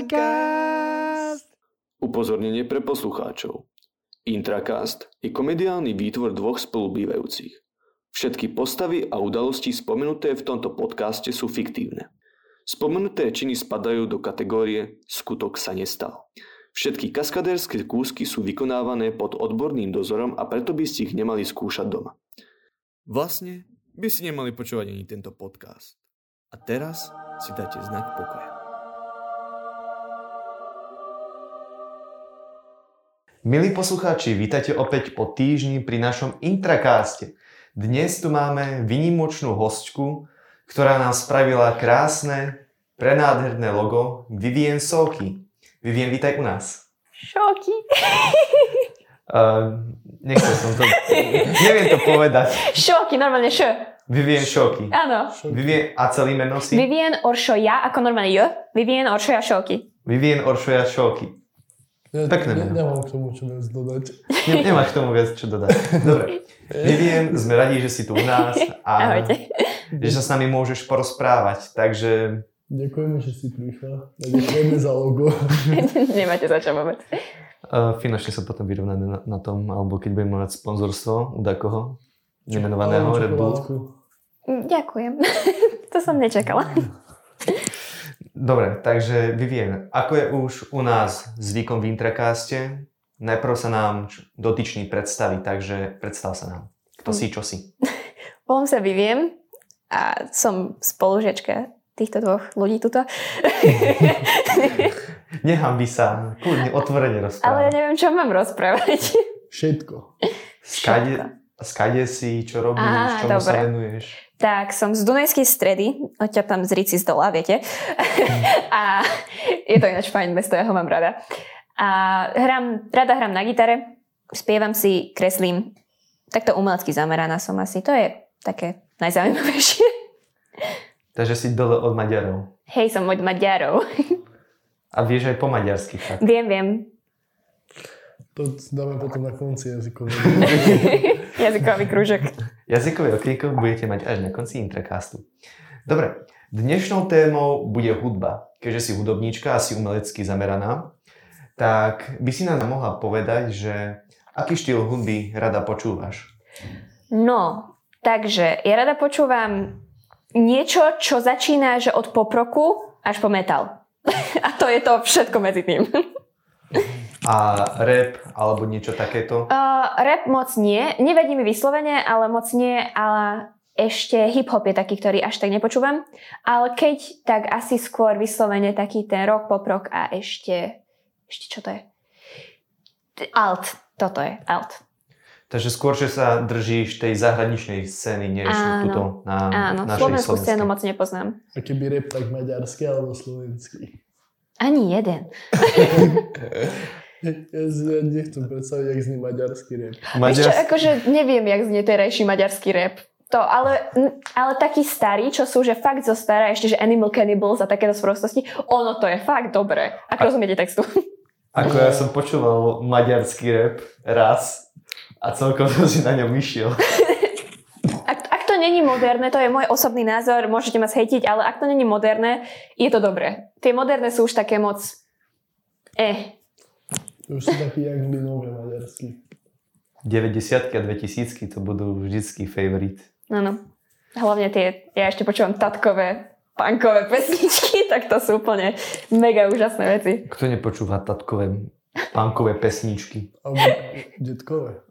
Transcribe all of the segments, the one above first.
Intracast! Upozornenie pre poslucháčov. Intracast je komediálny výtvor dvoch spolubývajúcich. Všetky postavy a udalosti spomenuté v tomto podcaste sú fiktívne. Spomenuté činy spadajú do kategórie skutok sa nestal. Všetky kaskadérske kúsky sú vykonávané pod odborným dozorom a preto by ste ich nemali skúšať doma. Vlastne by si nemali počúvať ani tento podcast. A teraz si dáte znak pokoja. Milí poslucháči, vítajte opäť po týždni pri našom Intrakáste. Dnes tu máme vynimočnú hostku, ktorá nám spravila krásne, prenádherné logo Vivien Soky. Vivien, vítaj u nás. Šoky. Uh, nechcel som to... Neviem to povedať. Šoky, normálne š. Vivien Šoky. Áno. Vivien a celý meno si? Vivien Oršoja, ako normálne j. Vivien Oršoja Šoky. Vivien Oršoja Šoky. Ja Pekné ne, nemám k tomu čo viac dodať. Ne, nemáš k tomu viac čo dodať. Dobre. Vivien, sme radi, že si tu u nás a Ahojte. že sa s nami môžeš porozprávať. Takže Ďakujeme, že si prišla. A ďakujeme za logo. Nemáte za čo vôbec. uh, finančne sa potom vyrovnáme na, na tom, alebo keď budeme mať sponzorstvo u takoho nemenovaného Red Bull. Ďakujem. to som nečakala. Dobre, takže Vivien, ako je už u nás zvykom v Intracaste, najprv sa nám dotyčný predstaví, takže predstav sa nám. Kto si, čo si. Volám sa Vivien a som spolužiačka týchto dvoch ľudí tuto. Nehambi sa, kľudne, otvorene Ale ja neviem, čo mám rozprávať. Všetko. Skade, skade si, čo robíš, Á, čomu sa dobre. venuješ. Tak, som z Dunajskej stredy, tam z Rici z dola, viete. a je to ináč fajn mesto, ja ho mám rada. A hram, rada hram na gitare, spievam si, kreslím. Takto umelecky zameraná som asi. To je také najzaujímavejšie. Takže si dole od Maďarov. Hej, som od Maďarov. A vieš aj po maďarsky však. viem, viem. To dáme potom na konci jazykového. Jazykový krúžok. Jazykové okienko budete mať až na konci intracastu. Dobre, dnešnou témou bude hudba. Keďže si hudobníčka a si umelecky zameraná, tak by si nám mohla povedať, že aký štýl hudby rada počúvaš? No, takže ja rada počúvam niečo, čo začína že od poproku až po metal. A to je to všetko medzi tým. A rap alebo niečo takéto? Uh, rap moc nie, nevedí mi vyslovene, ale moc nie, ale ešte hip-hop je taký, ktorý až tak nepočúvam. Ale keď, tak asi skôr vyslovene taký ten rock, pop rock a ešte, ešte čo to je? Alt, toto je, alt. Takže skôr, že sa držíš tej zahraničnej scény, než Áno, tuto na Áno, našej slovenskú scénu moc nepoznám. A keby rap, tak maďarský alebo slovenský. Ani jeden. Ja, ja si nechcem predstaviť, jak znie maďarský rap. Maďarský. akože neviem, jak znie terajší maďarský rap. To, ale, ale taký starý, čo sú, že fakt zo stará, ešte, že Animal Cannibals a takéto sprostosti, ono to je fakt dobré. Ak rozumiete textu. Ako ja som počúval maďarský rap raz a celkom som si na ňom išiel. Ak, ak to není moderné, to je môj osobný názor, môžete ma zhejtiť, ale ak to není moderné, je to dobré. Tie moderné sú už také moc... Eh. To už sú takí, jak maďarský. 90 a 2000 to budú vždycky favorit. Áno. Hlavne tie, ja ešte počúvam tatkové, punkové pesničky, tak to sú úplne mega úžasné veci. Kto nepočúva tatkové punkové pesničky? Alebo detkové.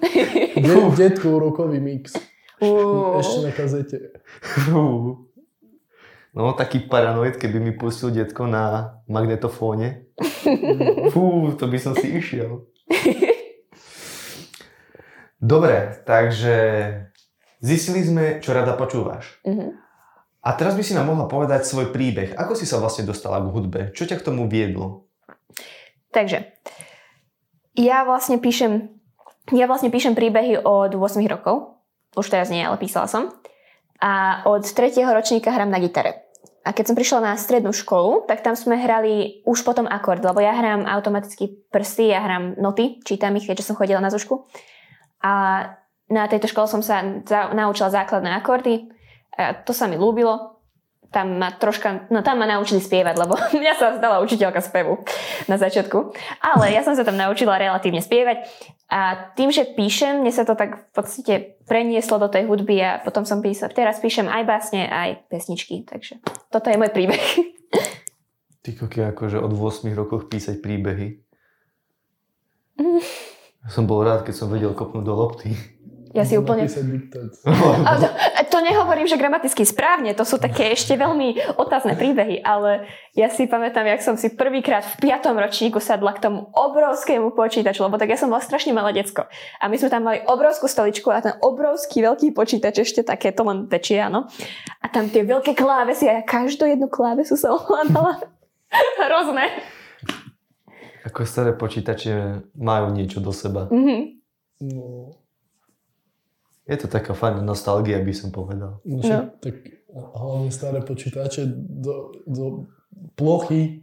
De, detkov rokový mix. Uú. Ešte na kazete. Fú. No, taký paranoid, keby mi pustil detko na magnetofóne. Fú, to by som si išiel. Dobre, takže zistili sme, čo rada počúvaš. Mhm. A teraz by si nám mohla povedať svoj príbeh. Ako si sa vlastne dostala k hudbe? Čo ťa k tomu viedlo? Takže, ja vlastne píšem, ja vlastne píšem príbehy od 8 rokov. Už teraz nie, ale písala som. A od 3. ročníka hrám na gitare. A keď som prišla na strednú školu, tak tam sme hrali už potom akord, lebo ja hrám automaticky prsty, ja hrám noty, čítam ich, keďže som chodila na zušku. A na tejto škole som sa naučila základné akordy. A to sa mi ľúbilo. tam ma troška, no tam ma naučili spievať, lebo mňa sa zdala učiteľka spevu na začiatku. Ale ja som sa tam naučila relatívne spievať a tým, že píšem, mne sa to tak v podstate prenieslo do tej hudby a potom som písala, teraz píšem aj básne, aj pesničky, takže toto je môj príbeh. Ty koky, akože od 8 rokoch písať príbehy. Ja som bol rád, keď som vedel kopnúť do lopty. Ja si úplne... Diktát. A to, to nehovorím, že gramaticky správne, to sú také ešte veľmi otázne príbehy, ale ja si pamätám, jak som si prvýkrát v piatom ročníku sadla k tomu obrovskému počítaču, lebo tak ja som bola strašne malé decko. A my sme tam mali obrovskú stoličku a ten obrovský veľký počítač ešte také, to len tečie, áno. A tam tie veľké klávesy a ja každú jednu klávesu sa ovládala. Hrozné. Ako staré počítače majú niečo do seba. Mhm. No, Je to taká fajná nostalgia, by som povedal. no, však, tak hlavne staré počítače do, do plochy,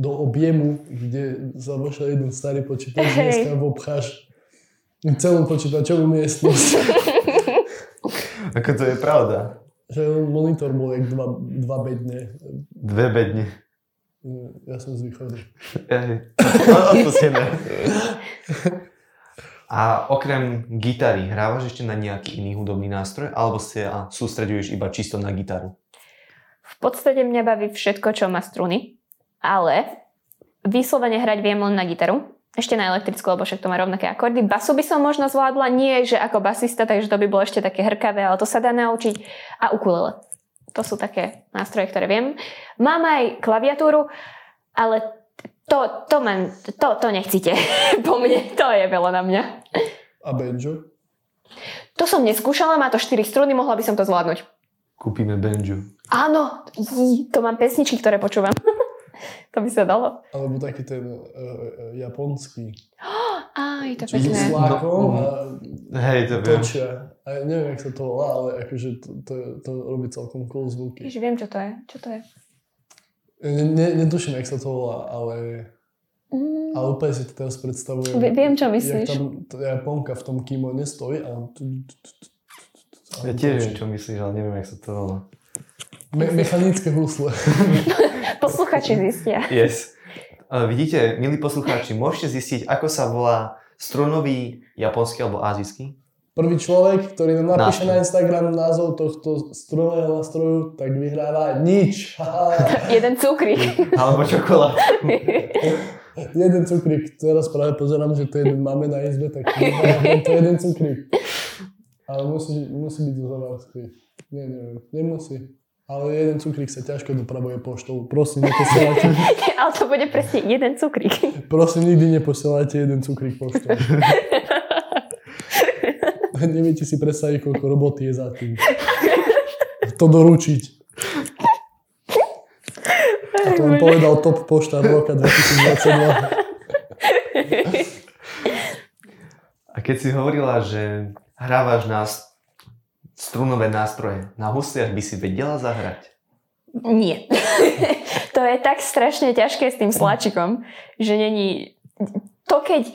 do objemu, kde vošiel jeden starý počítač, Hej. dneska obcháš celú počítačovú miestnosť. Ako to je pravda. že monitor bol jak dva, dva bedne. Dve bedne. Ja som z východu. Ej, odpustené. A okrem gitary, hrávaš ešte na nejaký iný hudobný nástroj, alebo sa sústreduješ iba čisto na gitaru? V podstate mňa baví všetko, čo má struny, ale vyslovene hrať viem len na gitaru. Ešte na elektrickú, lebo však to má rovnaké akordy. Basu by som možno zvládla, nie že ako basista, takže to by bolo ešte také hrkavé, ale to sa dá naučiť. A ukulele. To sú také nástroje, ktoré viem. Mám aj klaviatúru, ale to, to, man, to, to nechcíte po mne. To je veľa na mňa. A banjo? To som neskúšala, má to 4 struny, mohla by som to zvládnuť. Kúpime banjo. Áno, jí, to mám pesničky, ktoré počúvam. to by sa dalo. Alebo taký ten uh, uh, japonský. Aj, to Čo s pekné. slákom a Hej, to točia. A neviem, jak sa to volá, ale akože to, to, to robí celkom cool zvuky. Ježiš, viem, čo to je. Čo to je? Ne, ne, netuším, jak sa to volá, ale, Mm, ale úplne si to teraz predstavujem. Vie- viem, čo Jak myslíš. tam tá Japonka v tom kimone stojí a... Ja tiež viem, čo myslíš, ale neviem, jak sa to volá. Me- mechanické husle. Posluchači zistia. Yes. Uh, vidíte, milí poslucháči, môžete zistiť, ako sa volá strunový japonský alebo azijský? Prvý človek, ktorý nám napíše na Instagram názov tohto strojného nástroju, tak vyhráva nič. Jeden cukrík. Alebo čokolád. jeden cukrík. Teraz práve pozerám, že to jeden máme na izbe, tak to jeden cukrík. Ale musí, musí byť zo Zavárskej. Nie, neviem. Nemusí. Ale jeden cukrík sa ťažko dopravuje poštou. Prosím, neposielajte, Ale to bude presne jeden cukrík. prosím, nikdy neposielajte jeden cukrík poštou. Neviete si predstaviť, koľko roboty je za tým. To doručiť. A to vám povedal top poštár roka 2022. A keď si hovorila, že hrávaš na strunové nástroje, na husliach by si vedela zahrať? Nie. to je tak strašne ťažké s tým sláčikom, že není... To keď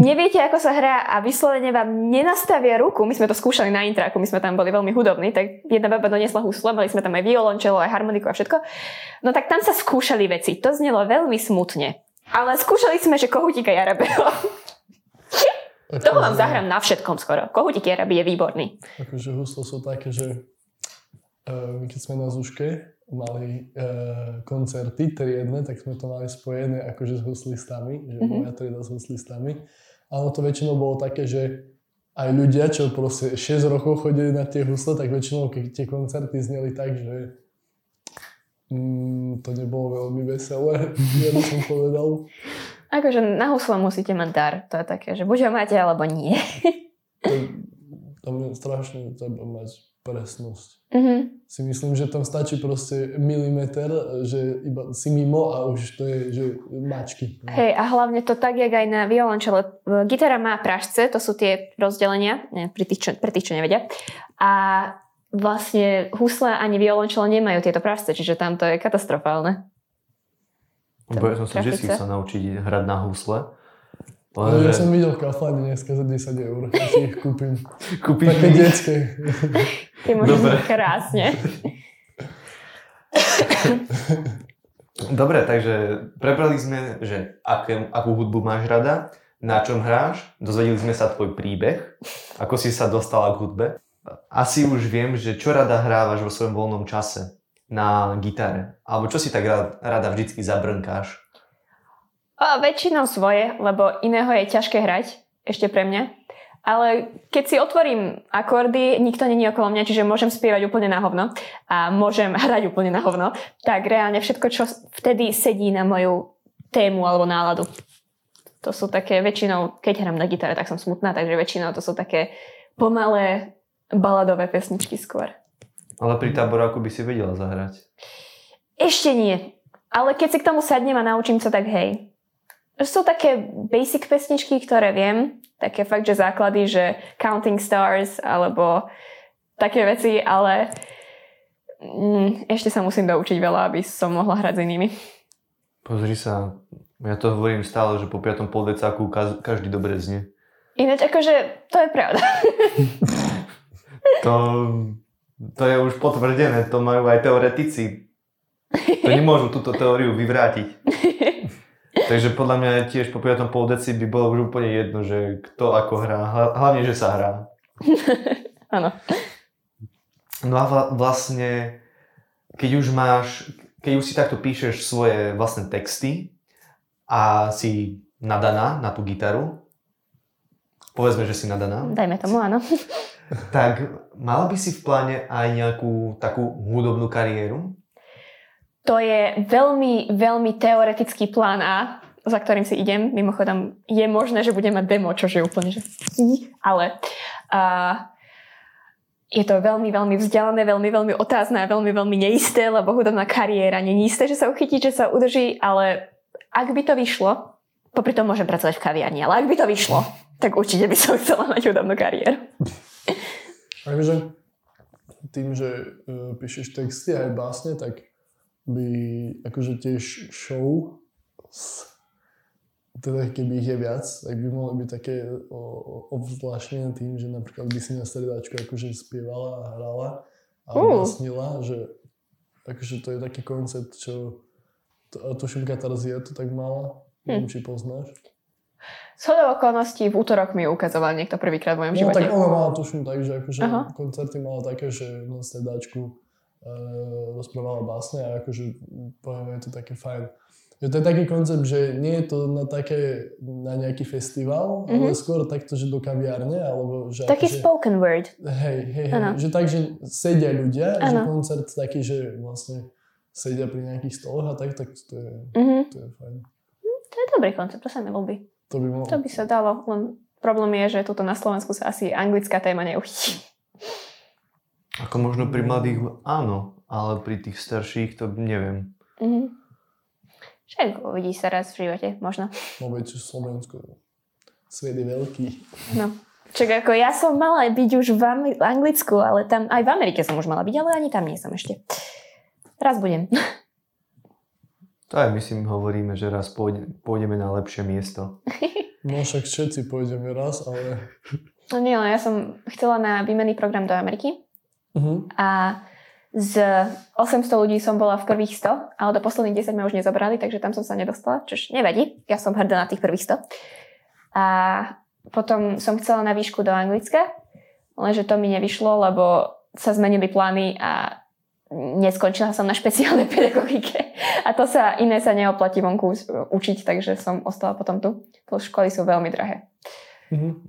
neviete, ako sa hrá a vyslovene vám nenastavia ruku, my sme to skúšali na intraku, my sme tam boli veľmi hudobní, tak jedna baba doniesla husle, mali sme tam aj violončelo, aj harmoniku a všetko. No tak tam sa skúšali veci. To znelo veľmi smutne. Ale skúšali sme, že kohutíka Jarabelo. To vám zahrám na všetkom skoro. Kohutík Jarabi je výborný. Akože huslo sú také, že uh, keď sme na Zuške mali uh, koncerty triedne, tak sme to mali spojené akože s huslistami, že Mhm. moja trieda s huslistami. A ono to väčšinou bolo také, že aj ľudia, čo proste 6 rokov chodili na tie husle, tak väčšinou keď tie koncerty zneli tak, že mm, to nebolo veľmi veselé, ja by som povedal. Akože na husle musíte mať dar. To je také, že buď ho máte, alebo nie. To, tam je strašne treba mať presnosť. Mhm. si myslím, že tam stačí proste milimeter, že iba si mimo a už to je, že mačky. Hej, a hlavne to tak, jak aj na violončele. Gitara má pražce, to sú tie rozdelenia, ne, pri tých, čo, pre tých, čo nevedia. A vlastne husle ani violončele nemajú tieto pražce, čiže tam to je katastrofálne. Lebo ja som sa vždy chcel naučiť hrať na husle. Ale ja som videl v Kauflande dneska za 10 eur, ja si ich kúpim. kúpiš Také detské. Ty môžeš Dobre. krásne. Dobre, takže prebrali sme, že aké, akú hudbu máš rada, na čom hráš, dozvedeli sme sa tvoj príbeh, ako si sa dostala k hudbe. Asi už viem, že čo rada hrávaš vo svojom voľnom čase na gitare, alebo čo si tak rada, rada vždycky zabrnkáš. A väčšinou svoje, lebo iného je ťažké hrať, ešte pre mňa. Ale keď si otvorím akordy, nikto není okolo mňa, čiže môžem spievať úplne na hovno a môžem hrať úplne na hovno, tak reálne všetko, čo vtedy sedí na moju tému alebo náladu. To sú také väčšinou, keď hrám na gitare, tak som smutná, takže väčšinou to sú také pomalé baladové pesničky skôr. Ale pri táboráku by si vedela zahrať. Ešte nie. Ale keď si k tomu sadnem a naučím sa, tak hej. Sú také basic pesničky, ktoré viem, také fakt, že základy, že Counting Stars alebo také veci, ale mm, ešte sa musím doučiť veľa, aby som mohla hrať s inými. Pozri sa, ja to hovorím stále, že po 5. poldecáku každý dobre znie. Ináč akože to je pravda. to, to je už potvrdené, to majú aj teoretici. To nemôžu túto teóriu vyvrátiť. Takže podľa mňa tiež po 5. poldeci by bolo už úplne jedno, že kto ako hrá. Hlavne, že sa hrá. Áno. no a vlastne, keď už máš, keď už si takto píšeš svoje vlastné texty a si nadaná na tú gitaru, povedzme, že si nadaná. Dajme tomu, áno. tak mala by si v pláne aj nejakú takú hudobnú kariéru? To je veľmi, veľmi teoretický plán A, za ktorým si idem. Mimochodom, je možné, že budem mať demo, čo je úplne, že... Ale uh, je to veľmi, veľmi vzdialené, veľmi, veľmi otázne a veľmi, veľmi neisté, lebo hudobná kariéra je isté, že sa uchytí, že sa udrží, ale ak by to vyšlo, popri tom môžem pracovať v kaviarni, ale ak by to vyšlo, tak určite by som chcela mať hudobnú kariéru. Takže tým, že uh, píšeš texty aj básne, tak by akože tiež show teda keby ich je viac, tak by mohli byť také obzvláštne tým, že napríklad by si na stredačku akože spievala a hrala a uh. že akože to je taký koncept, čo to, a tuším Katarzia to tak mala, hm. neviem, či poznáš. Shodou okolností v útorok mi ukazoval niekto prvýkrát v mojom no, živote. tak ona mala tuším tak, že akože uh-huh. koncerty mala také, že na stredačku uh, rozprávala básne a akože poviem, je to také fajn. Že to je taký koncept, že nie je to na, také, na nejaký festival, mm-hmm. ale skôr takto, že do kaviárne, alebo že... Taký akože, spoken word. Hej, hej, hej. Že tak, že sedia ľudia, ano. že koncert taký, že vlastne sedia pri nejakých stoloch a tak, tak to je, mm-hmm. to je fajn. Hm, to je dobrý koncept, to sa mi ľúbi. To by, mohlo. to by sa dalo, len problém je, že tuto na Slovensku sa asi anglická téma neuchytí. Ako možno pri mladých, áno, ale pri tých starších to neviem. Mm-hmm. Však uvidí sa raz v živote, možno. No veď Slovensko, svet je veľký. No. Čak ako ja som mala byť už v Anglicku, ale tam aj v Amerike som už mala byť, ale ani tam nie som ešte. Raz budem. To aj my si hovoríme, že raz pôjde, pôjdeme na lepšie miesto. No však všetci pôjdeme raz, ale... No nie, ale ja som chcela na výmenný program do Ameriky Uh-huh. A z 800 ľudí som bola v prvých 100, ale do posledných 10 ma už nezobrali, takže tam som sa nedostala, čož nevadí, ja som hrdá na tých prvých 100. A potom som chcela na výšku do Anglicka, lenže to mi nevyšlo, lebo sa zmenili plány a neskončila som na špeciálnej pedagogike. A to sa iné sa neoplatí vonku učiť, takže som ostala potom tu. Plus školy sú veľmi drahé. Uh-huh.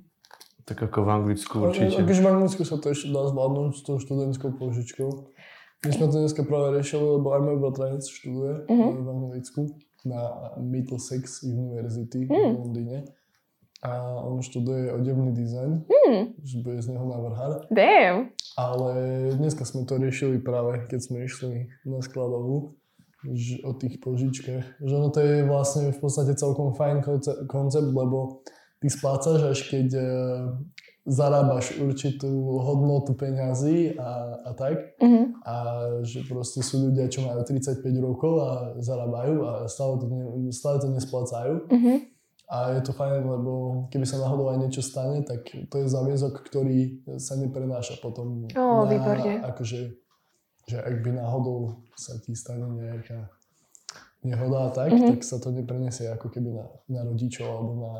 Tak ako v Anglicku určite. Akože v Anglicku sa to ešte dá zvládnuť s tou študentskou požičkou. My sme to dneska práve riešili, lebo aj môj bratranec študuje uh-huh. v Anglicku na Middlesex University mm. v Londýne. A on študuje odevný dizajn, mm. že bude z neho návrhár. Damn. Ale dneska sme to riešili práve, keď sme išli na skladovú o tých požičkách. Že ono to je vlastne v podstate celkom fajn koncept, lebo ty splácaš, až keď uh, zarábaš určitú hodnotu peňazí a, a tak. Mm-hmm. A že proste sú ľudia, čo majú 35 rokov a zarábajú a stále to, ne, stále to nesplácajú. Mm-hmm. A je to fajn, lebo keby sa náhodou aj niečo stane, tak to je záväzok, ktorý sa neprenáša potom oh, na, výborne. akože že ak by náhodou sa ti stane nejaká nehoda a tak, Mhm. tak sa to neprenesie ako keby na, na rodičov alebo na,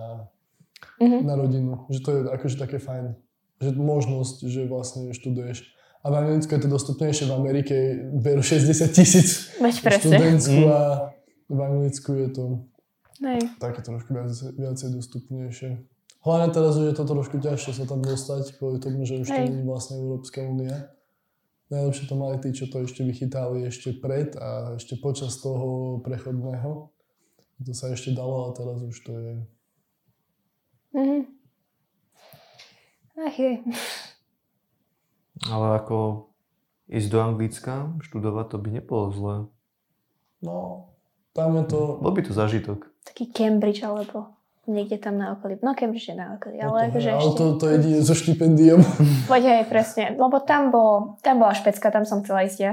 Mhm. na rodinu. Že to je akože také fajn. Že možnosť, že vlastne študuješ. A v Anglicku je to dostupnejšie, v Amerike berú 60 tisíc študentsku Mm. a v Anglicku je to také trošku viac, viacej dostupnejšie. Hlavne teraz už je to trošku ťažšie sa tam dostať, kvôli tomu, že už to Hej. nie je vlastne Európska únia. Najlepšie to mali tí, čo to ešte vychytali ešte pred a ešte počas toho prechodného. To sa ešte dalo a teraz už to je... Mhm. Ach je. Ale ako ísť do Anglicka, študovať, to by nebolo zlé. No, tam je to... Bol by to zažitok. Taký Cambridge alebo niekde tam na okolí. No Cambridge je na okolí, no ale to, akože ale ešte. to, to jedine so štipendiom. Poď hej, presne. Lebo tam, bol, tam bola špecka, tam som chcela ísť ja.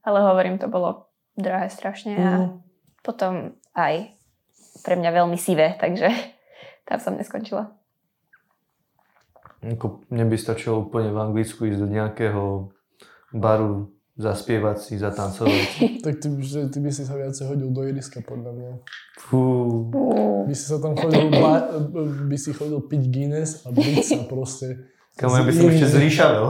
Ale hovorím, to bolo drahé strašne a Mhm. potom aj pre mňa veľmi sivé, takže tam som neskončila. Ako mne by stačilo úplne v Anglicku ísť do nejakého baru, zaspievať si, zatancovať. tak ty, že ty by si sa viacej hodil do Iriska, podľa mňa. Fú. By si sa tam chodil, ba, by si chodil piť Guinness a byť sa proste. Kamu ja by som ešte zríšavel.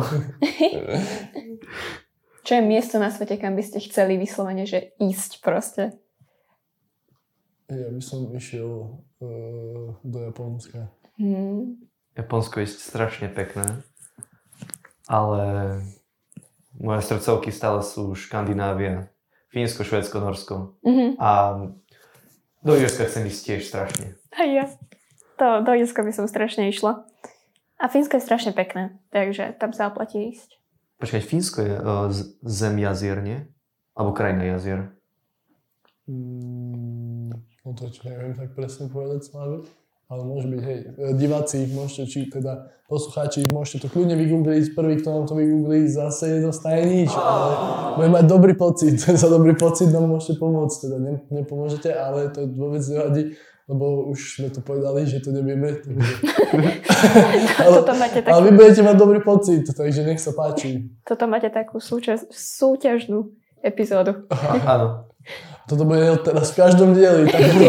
Čo je miesto na svete, kam by ste chceli vyslovene, že ísť proste? Ja by som išiel uh, do Japonska. Hmm. Japonsko je strašne pekné, ale moje srdcovky stále sú Škandinávia, Fínsko, Švédsko, Norsko. Mhm. A do Irska chcem ísť tiež strašne. Aj ja. To, do Irska by som strašne išla. A Fínsko je strašne pekné, takže tam sa oplatí ísť. Počkaj, Fínsko je uh, z- zem jazier, nie? Alebo krajina jazier. Mm, no to čo neviem tak presne povedať Slávy. Ale môže byť, hej, e, diváci, môžete, či teda poslucháči, môžete to kľudne vygoogliť, prvý, kto nám to vygooglí, zase nedostane nič, ale budeme mať dobrý pocit, za dobrý pocit nám môžete pomôcť, teda ne, nepomôžete, ale to vôbec nevadí, lebo už sme to povedali, že to nevieme, takže... ale, Toto máte ale vy takú, budete mať dobrý pocit, takže nech sa páči. toto máte takú súčas, súťažnú epizódu. Áno. Toto bude teraz v každom dieli, takúto,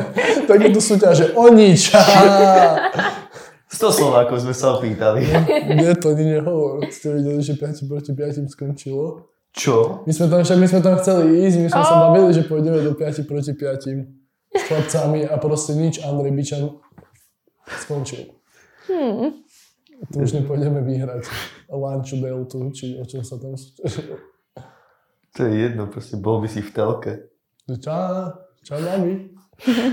takúto súťaže o nič. 100 Slovákov sme sa opýtali. Nie, to ani nehovor. Ste videli, že 5 proti 5 skončilo? Čo? My sme tam, však my sme tam chceli ísť, my sme sa Oh. bavili, že pôjdeme do 5 proti 5 s chlapcami a proste nič, Andrej Bičan skončil. Hmm. To už nepôjdeme vyhrať. Lanču Deltu, či o čom sa tam... To je jedno, proste bol by si v telke. Čau, čau mami.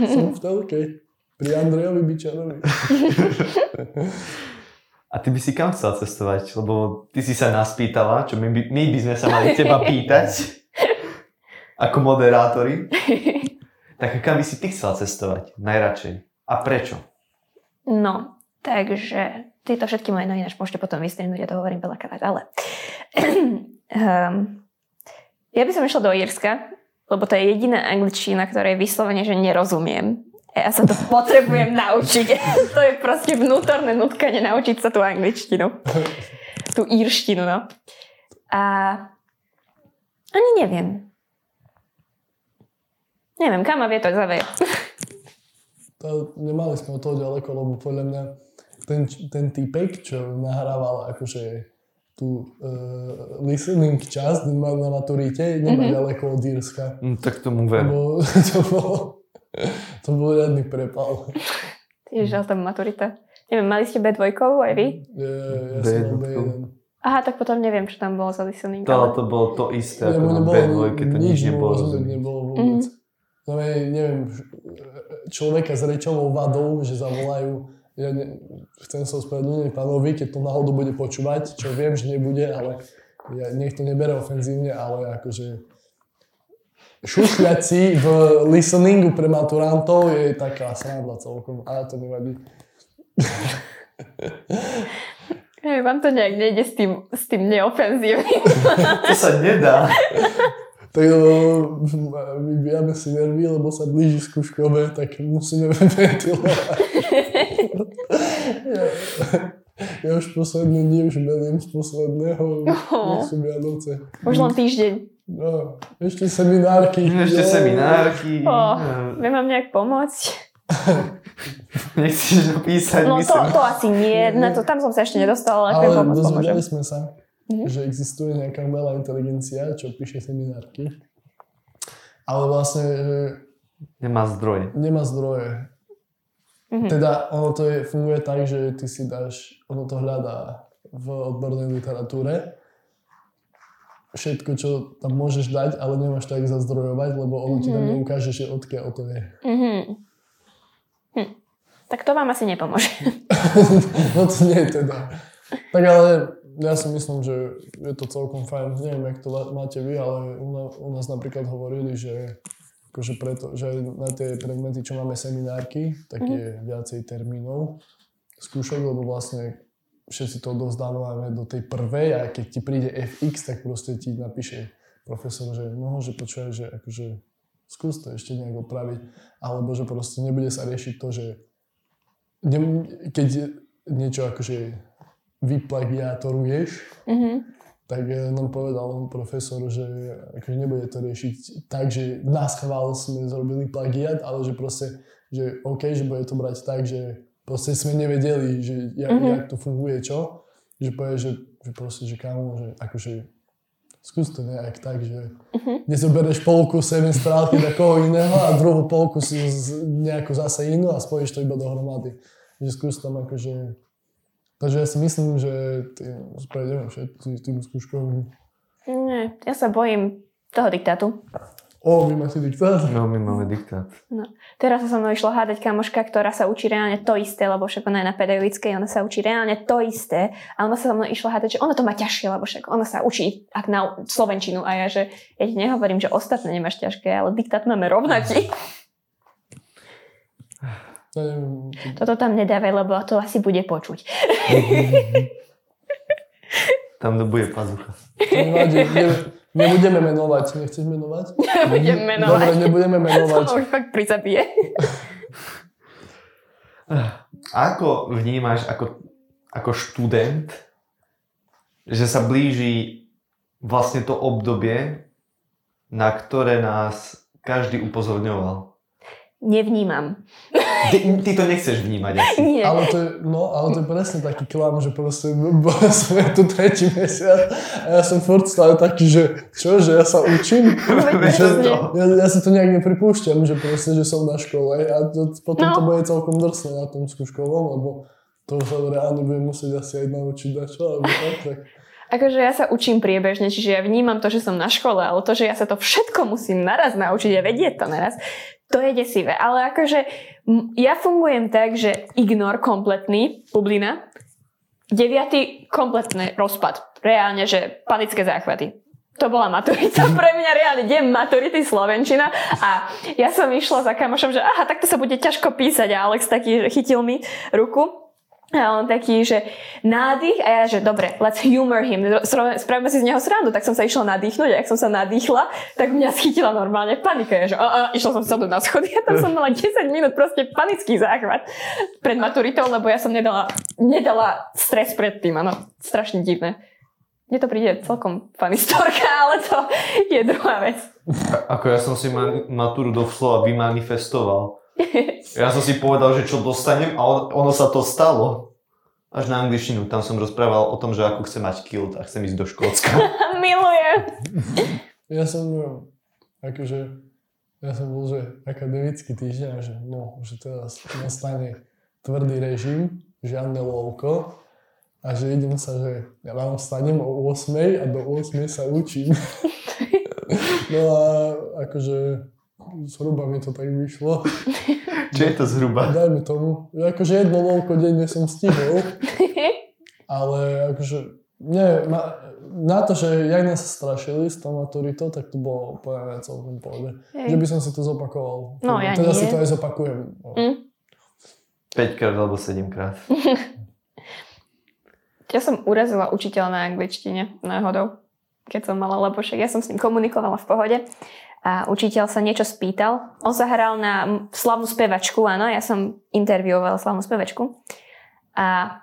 Som v telke. Pri Andrejovi Bičanovi. A ty by si kam chcela cestovať? Lebo ty si sa nás pýtala, čo my by, my by sme sa mali teba pýtať. Ako moderátori. Tak kam by si ty chcela cestovať? Najradšej. A prečo? No, takže tieto všetky moje noviny až môžete potom vystrihnúť, ja to hovorím veľakrát, ale um, ja by som išla do Írska, lebo to je jediná angličtina, ktorej vyslovene, že nerozumiem. Ja sa to potrebujem naučiť. to je proste vnútorné nutkanie naučiť sa tú angličtinu. Tú írštinu, no. A ani neviem. Neviem, kam ma vie to zaveje. To, nemali sme od toho ďaleko, lebo podľa mňa ten, ten typek, čo nahrával akože tú uh, listening časť na, na maturite, nemá Mhm. ďaleko od Írska. Hm, tak tomu ver. Lebo to bol, to bol riadny prepal. Ježiš, ale tam maturita. Neviem, mali ste B2 aj vy? Ja, ja som mal B1. B1. Aha, tak potom neviem, čo tam bolo za listening. To, ale- to bolo to isté, ako na nebolo B2, keď to nič nebolo rozumieť, rozumieť. nebolo vôbec. Mhm. No, neviem, človeka s rečovou vadou, že zavolajú, ja ne, chcem sa ospravedlniť pánovi, keď to náhodou bude počúvať, čo viem, že nebude, ale ja, nech to nebere ofenzívne, ale akože šušľať si v listeningu pre maturantov je taká sranda celkom, ale to nevadí. Hej, vám to nejak nejde s tým, s tým neofenzívnym. To sa nedá. Tak vybijame si nervy, lebo sa blíži skúškové, tak musíme ventilovať. Ja, Ja už posledné dni už melím z posledného. Oh. Sú Vianoce. Už len týždeň. No, ešte seminárky. Ešte Jo. seminárky. Oh, viem vám nejak pomôcť? Nechceš napísať, No to, myslím. to asi nie, na to, tam som sa ešte nedostala, ale Ale dozvedeli sme sa, Mhm. že existuje nejaká umelá inteligencia, čo píše seminárky. Ale vlastne že Nemá zdroje. nemá zdroje. Mhm. Teda ono to je, funguje tak, že ty si dáš, ono to hľadá v odbornej literatúre všetko, čo tam môžeš dať, ale nemáš to jak zazdrojovať, lebo ono ti tam Mhm. neukáže, že odkiaľ to je. Mhm. Hm. Tak to vám asi nepomôže. no to nie teda. Tak ale ja si myslím, že je to celkom fajn. Neviem, jak to máte vy, ale u nás napríklad hovorili, že akože preto, že na tie predmety, čo máme seminárky, tak je viacej termínov skúšok, lebo vlastne všetci to odovzdávame do tej prvej a keď ti príde FX, tak proste ti napíše profesor, že no, že počúvaj, že akože skús to ešte nejak opraviť, alebo že proste nebude sa riešiť to, že ne, keď niečo akože vyplagiátoruješ, Mhm. Tak eh, nám povedal profesor, že akože nebude to riešiť tak, že nás chvál sme zrobili plagiat, ale že proste, že OK, že bude to brať tak, že proste sme nevedeli, že jak, Mhm. jak to funguje, čo. Že povie, že, že proste, že kámo, že akože skús to nejak tak, že Mhm. nezoberieš polku semestrálky takého iného a druhú polku si z, nejakú zase inú a spojíš to iba dohromady. Že skús tam akože... Takže ja si myslím, že tým, prejdeme všetci tým skúškovým. Nie, ja sa bojím toho diktátu. O, vy máte diktát? No, my máme diktát. No. Teraz sa so mnou išla hádať kamoška, ktorá sa učí reálne to isté, lebo však ona je na pedagogickej, ona sa učí reálne to isté a ona sa so mnou išla hádať, že ona to má ťažšie, lebo však ona sa učí ak na slovenčinu a ja, že ja ti nehovorím, že ostatné nemáš ťažké, ale diktát máme rovnaký. Toto tam nedávaj, lebo to asi bude počuť. Tam to bude pazucha. to nebudeme menovať. Nechceš menovať? Budem menovať. Dobre, nebudeme To menovať. ma už fakt prizabije. Ako vnímaš ako, ako študent, že sa blíži vlastne to obdobie, na ktoré nás každý upozorňoval? Nevnímam. Ty, ty to nechceš vnímať asi. Nie. Ale to, je, no, ale to je presne taký klam, že proste bola som tu tretí mesiac a ja som furt stále taký, že čo, že ja sa učím? Že, ja, ja si to nejak nepripúšťam, že proste, že som na škole a to, potom No. to bude celkom drsné na tom skúškovom, lebo to sa reálne budem musieť asi aj naučiť na čo, alebo tak, tak. Akože ja sa učím priebežne, čiže ja vnímam to, že som na škole, ale to, že ja sa to všetko musím naraz naučiť a vedieť to naraz, to je desivé. Ale akože ja fungujem tak, že ignor kompletný, bublina, deviatý kompletný rozpad. Reálne, že panické záchvaty. To bola maturita pre mňa reálne deň maturity Slovenčina a ja som išla za kamošom, že aha, takto sa bude ťažko písať a Alex taký, chytil mi ruku a on taký, že nádych a ja, že dobre, let's humor him, spravíme si z neho srandu, tak som sa išla nadýchnuť a ak som sa nadýchla, tak mňa schytila normálne panika. Ja, že a, a, išla som sa na schody a tam som mala 10 minút proste panický záchvat pred maturitou, lebo ja som nedala, nedala stres pred tým, áno, strašne divné. Mne to príde celkom funny storka, ale to je druhá vec. Ako ja som si ma- maturu doslova vymanifestoval. Ja som si povedal, že čo dostanem a on, ono sa to stalo. Až na angličtinu. Tam som rozprával o tom, že ako chcem mať kilt a chcem ísť do Škótska. Milujem. Ja som, no, akože, ja som bol, že akademický týždeň, a že no, že teraz nastane tvrdý režim, žiadne lovko a že idem sa, že ja ráno vstanem o 8 a do 8 sa učím. No a akože zhruba mi to tak vyšlo. Čo je to zhruba? Dajme tomu, že akože jedno lovko denne som stihol, ale akože nie, ma, na to, že jak nás strašili s tou maturitou, tak to bolo úplne celkom pohode. Že by som si to zopakoval. No, ja teda nie. si to aj zopakujem. No. Mm. 5 krát alebo 7 krát. Ja som urazila učiteľa na angličtine náhodou, keď som mala, lebo však ja som s ním komunikovala v pohode a učiteľ sa niečo spýtal. On sa hral na slavnú spevačku, áno, ja som intervjuovala slavnú spevačku a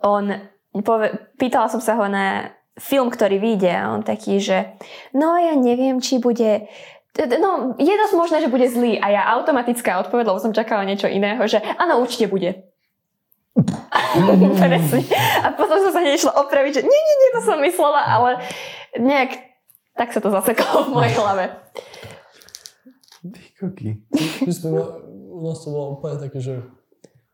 on pove, pýtala som sa ho na film, ktorý vyjde a on taký, že no ja neviem, či bude No, je dosť možné, že bude zlý a ja automatická odpoveď, lebo som čakala niečo iného, že áno, určite bude. Presne. A potom som sa nešla opraviť, že nie, nie, nie, to som myslela, ale nejak tak sa to zasekalo v mojej hlave. Ty u nás to bolo úplne také, že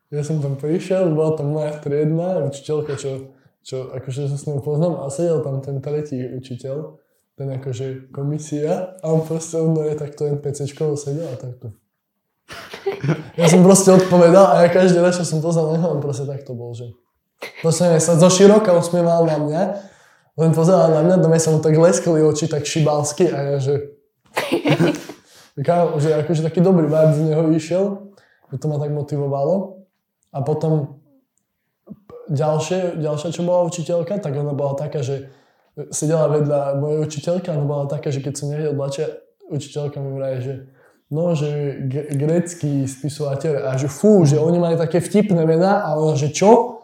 ja som tam prišiel, bola tam moja triedna učiteľka, čo, čo akože sa s ňou poznám a sedel tam ten tretí učiteľ ten akože komisia a on proste ono je takto NPCčkovo sedel a takto. Ja som proste odpovedal a ja každý raz, čo som poznal neho, on proste takto bol, že proste sa zo široka usmieval na mňa, len pozeral na mňa, do mňa sa mu tak leskli oči, tak šibalsky a ja, že že akože taký dobrý vibe z neho išiel, že to ma tak motivovalo. A potom ďalšie, ďalšia, čo bola učiteľka, tak ona bola taká, že sedela vedľa mojej učiteľka, ona bola taká, že keď som nevedel tlačia, učiteľka mi vraje, že no, že grecký spisovateľ a že fú, že oni mali také vtipné mená a ona, že čo?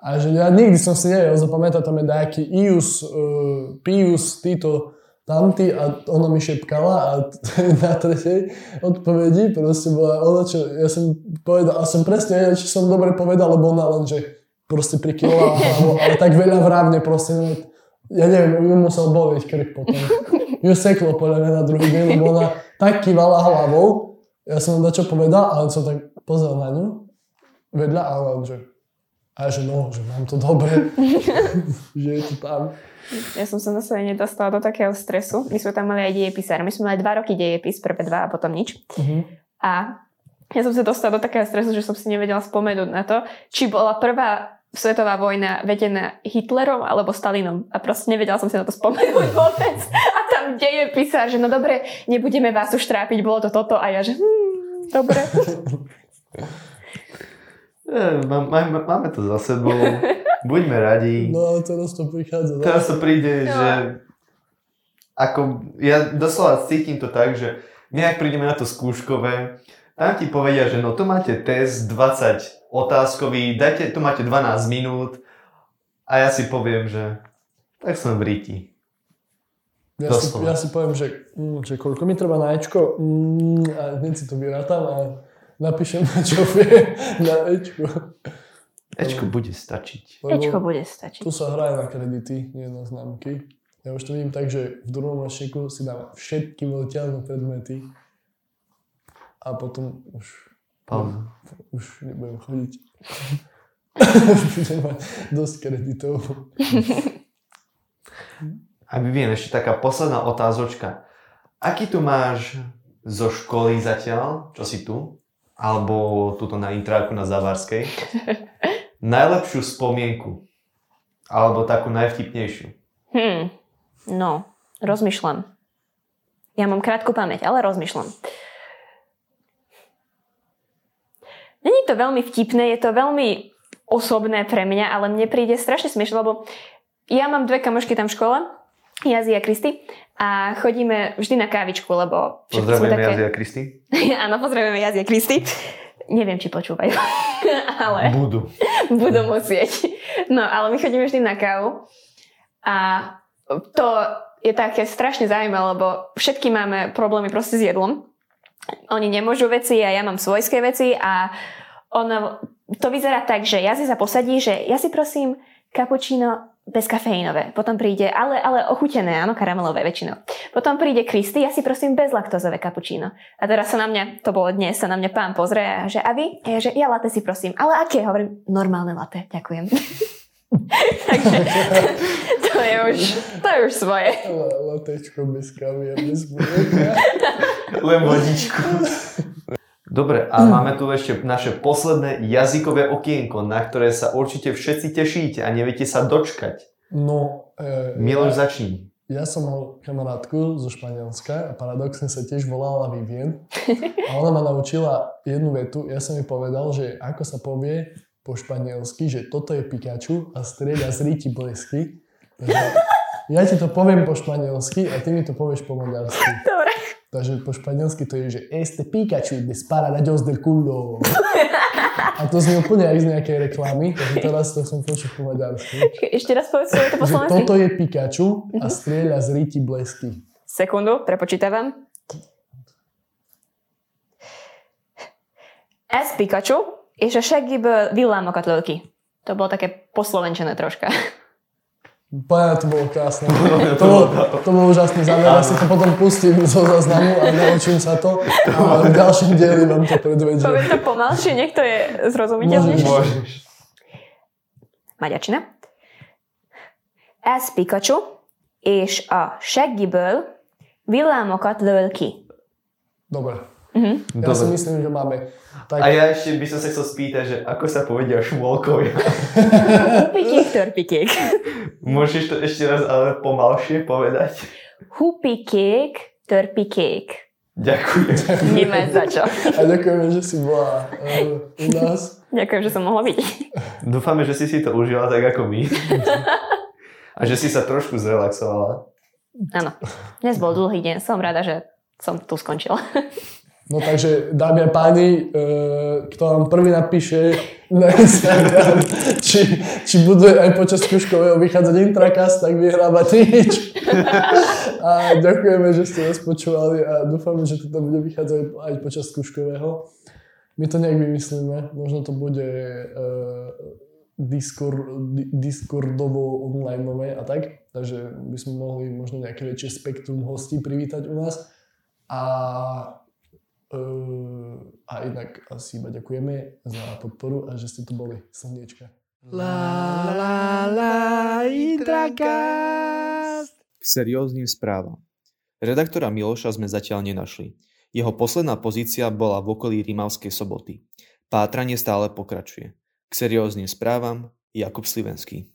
A že ja nikdy som si nevedel zapamätať, tam je nejaký Ius, uh, Pius, títo, tamty a ona mi šepkala a na tretej odpovedi proste bola ona, čo ja som povedal, a som presne vedel, či som dobre povedal, lebo ona len, že proste prikyvala ale tak veľa vrávne proste, ja neviem, ju musel bolieť krk potom. Ju seklo podľa mňa na druhý deň, lebo ona tak kývala hlavou. Ja som na čo povedal, ale som tak pozrel na ňu vedľa a on, že a že no, že mám to dobre, že je to tam. Ja som sa na sebe nedostala do takého stresu. My sme tam mali aj dejepisár. My sme mali dva roky dejepis, prvé dva a potom nič. Uh-huh. A ja som sa dostala do takého stresu, že som si nevedela spomenúť na to, či bola prvá svetová vojna vedená Hitlerom alebo Stalinom. A proste nevedela som si na to spomenúť vôbec. A tam deje písar, že no dobre, nebudeme vás už trápiť, bolo to toto. A ja, že hm, dobre. Máme, máme to za sebou. Buďme radi. No ale teraz to prichádza. Teraz to príde, no. že ako, ja doslova cítim to tak, že my ak prídeme na to skúškové, tam ti povedia, že no tu máte test 20 otázkový, dajte, tu máte 12 minút a ja si poviem, že tak som v ríti. Ja si, ja si poviem, že, mm, že koľko mi treba na Ečko mm, a hneď si to vyrátam a napíšem, čo vie na Ečko. Ečko bude stačiť. Lebo Ečko bude stačiť. Tu sa hraje na kredity, nie na známky. Ja už to vidím tak, že v druhom ročníku si dám všetky voliteľné predmety a potom už Pauza. Už nebudem chodiť. Budem mať dosť kreditov. A Vivien, ešte taká posledná otázočka. Aký tu máš zo školy zatiaľ, čo si tu, alebo tuto na intráku na Zavarskej, najlepšiu spomienku? Alebo takú najvtipnejšiu? Hmm, no, rozmýšľam. Ja mám krátku pamäť, ale rozmýšľam. Není to veľmi vtipné, je to veľmi osobné pre mňa, ale mne príde strašne smiešne, lebo ja mám dve kamošky tam v škole, Jazi a Kristy a chodíme vždy na kávičku, lebo... Pozdravujeme také... Jazi a Kristy. Áno, pozdravujeme Jazi a Kristy. Neviem, či počúvajú, ale... Budú. Budú musieť. No, ale my chodíme vždy na kávu a to je také strašne zaujímavé, lebo všetky máme problémy proste s jedlom oni nemôžu veci a ja mám svojské veci a ono, to vyzerá tak, že ja si sa posadí, že ja si prosím kapučíno bez kafeínové. Potom príde, ale, ale ochutené, áno, karamelové väčšinou. Potom príde Kristy, ja si prosím bez laktozové kapučíno. A teraz sa na mňa, to bolo dnes, sa na mňa pán pozrie a že a vy? A ja, že ja latte si prosím. Ale aké? Hovorím, normálne latte, ďakujem. Takže to je už, to je už svoje. Latečko bez kávy a bez Len vodičku. Dobre, a máme tu ešte naše posledné jazykové okienko, na ktoré sa určite všetci tešíte a neviete sa dočkať. No, e, Miloš, ja, začni. Ja som mal kamarátku zo Španielska a paradoxne sa tiež volala Vivien. A ona ma naučila jednu vetu. Ja som jej povedal, že ako sa povie po španielsky, že toto je Pikachu a strieda z ríti blesky. Takže ja ti to poviem po španielsky a ty mi to povieš po maďarsky. Dobre. Takže po španielsky to je, že este Pikachu dispara rayos del culo. A to znie úplne jak z nejakej reklamy, takže teraz to som počul po maďarsky. Ešte raz povedz to po slovensky. toto je Pikachu a strieľa z riti blesky. Sekundu, prepočítavam. S Pikachu és a seggiből villámokat ki. To bolo také poslovenčené troška. Pána, to bolo krásne. To bol, to bol úžasný záver. Ja si to potom pustím zo záznamu a naučím sa to. A v ďalšom dieli vám to predvediem. Povedz to pomalšie, nech to je zrozumiteľnejšie. Môžeš. Magyarčina. Ez Pikachu, és a seggiből villámokat löl ki. Dobre. Mhm. Ja si myslím, že máme. Tak, A ja ešte by som sa chcel spýtať, že ako sa povedia šmôlkovia. Hupikik, törpikik. Môžeš to ešte raz ale pomalšie povedať? Hupikik, törpikik. Ďakujem. Nemáš za čo. a ďakujeme, že si bola uh, u nás. Ďakujem, že som mohla byť. Dúfame, že si si to užila tak ako my. A že si sa trošku zrelaxovala. Áno. Dnes bol dlhý deň. Som rada, že som tu skončila. No takže, dámy a páni, uh, kto vám prvý napíše na Instagram, či, či bude aj počas skúškového vychádzať intrakast, tak vyhráva nič. A ďakujeme, že ste nás počúvali a dúfame, že toto bude vychádzať aj počas skúškového. My to nejak vymyslíme, možno to bude uh, Discord, di, Discordovo online a tak, takže by sme mohli možno nejaké väčšie spektrum hostí privítať u nás. A a inak asi iba ďakujeme za podporu a že ste tu boli. Slniečka. La la la Intrakast. K serióznym správam. Redaktora Miloša sme zatiaľ nenašli. Jeho posledná pozícia bola v okolí Rimavskej soboty. Pátranie stále pokračuje. K serióznym správam Jakub Slivenský.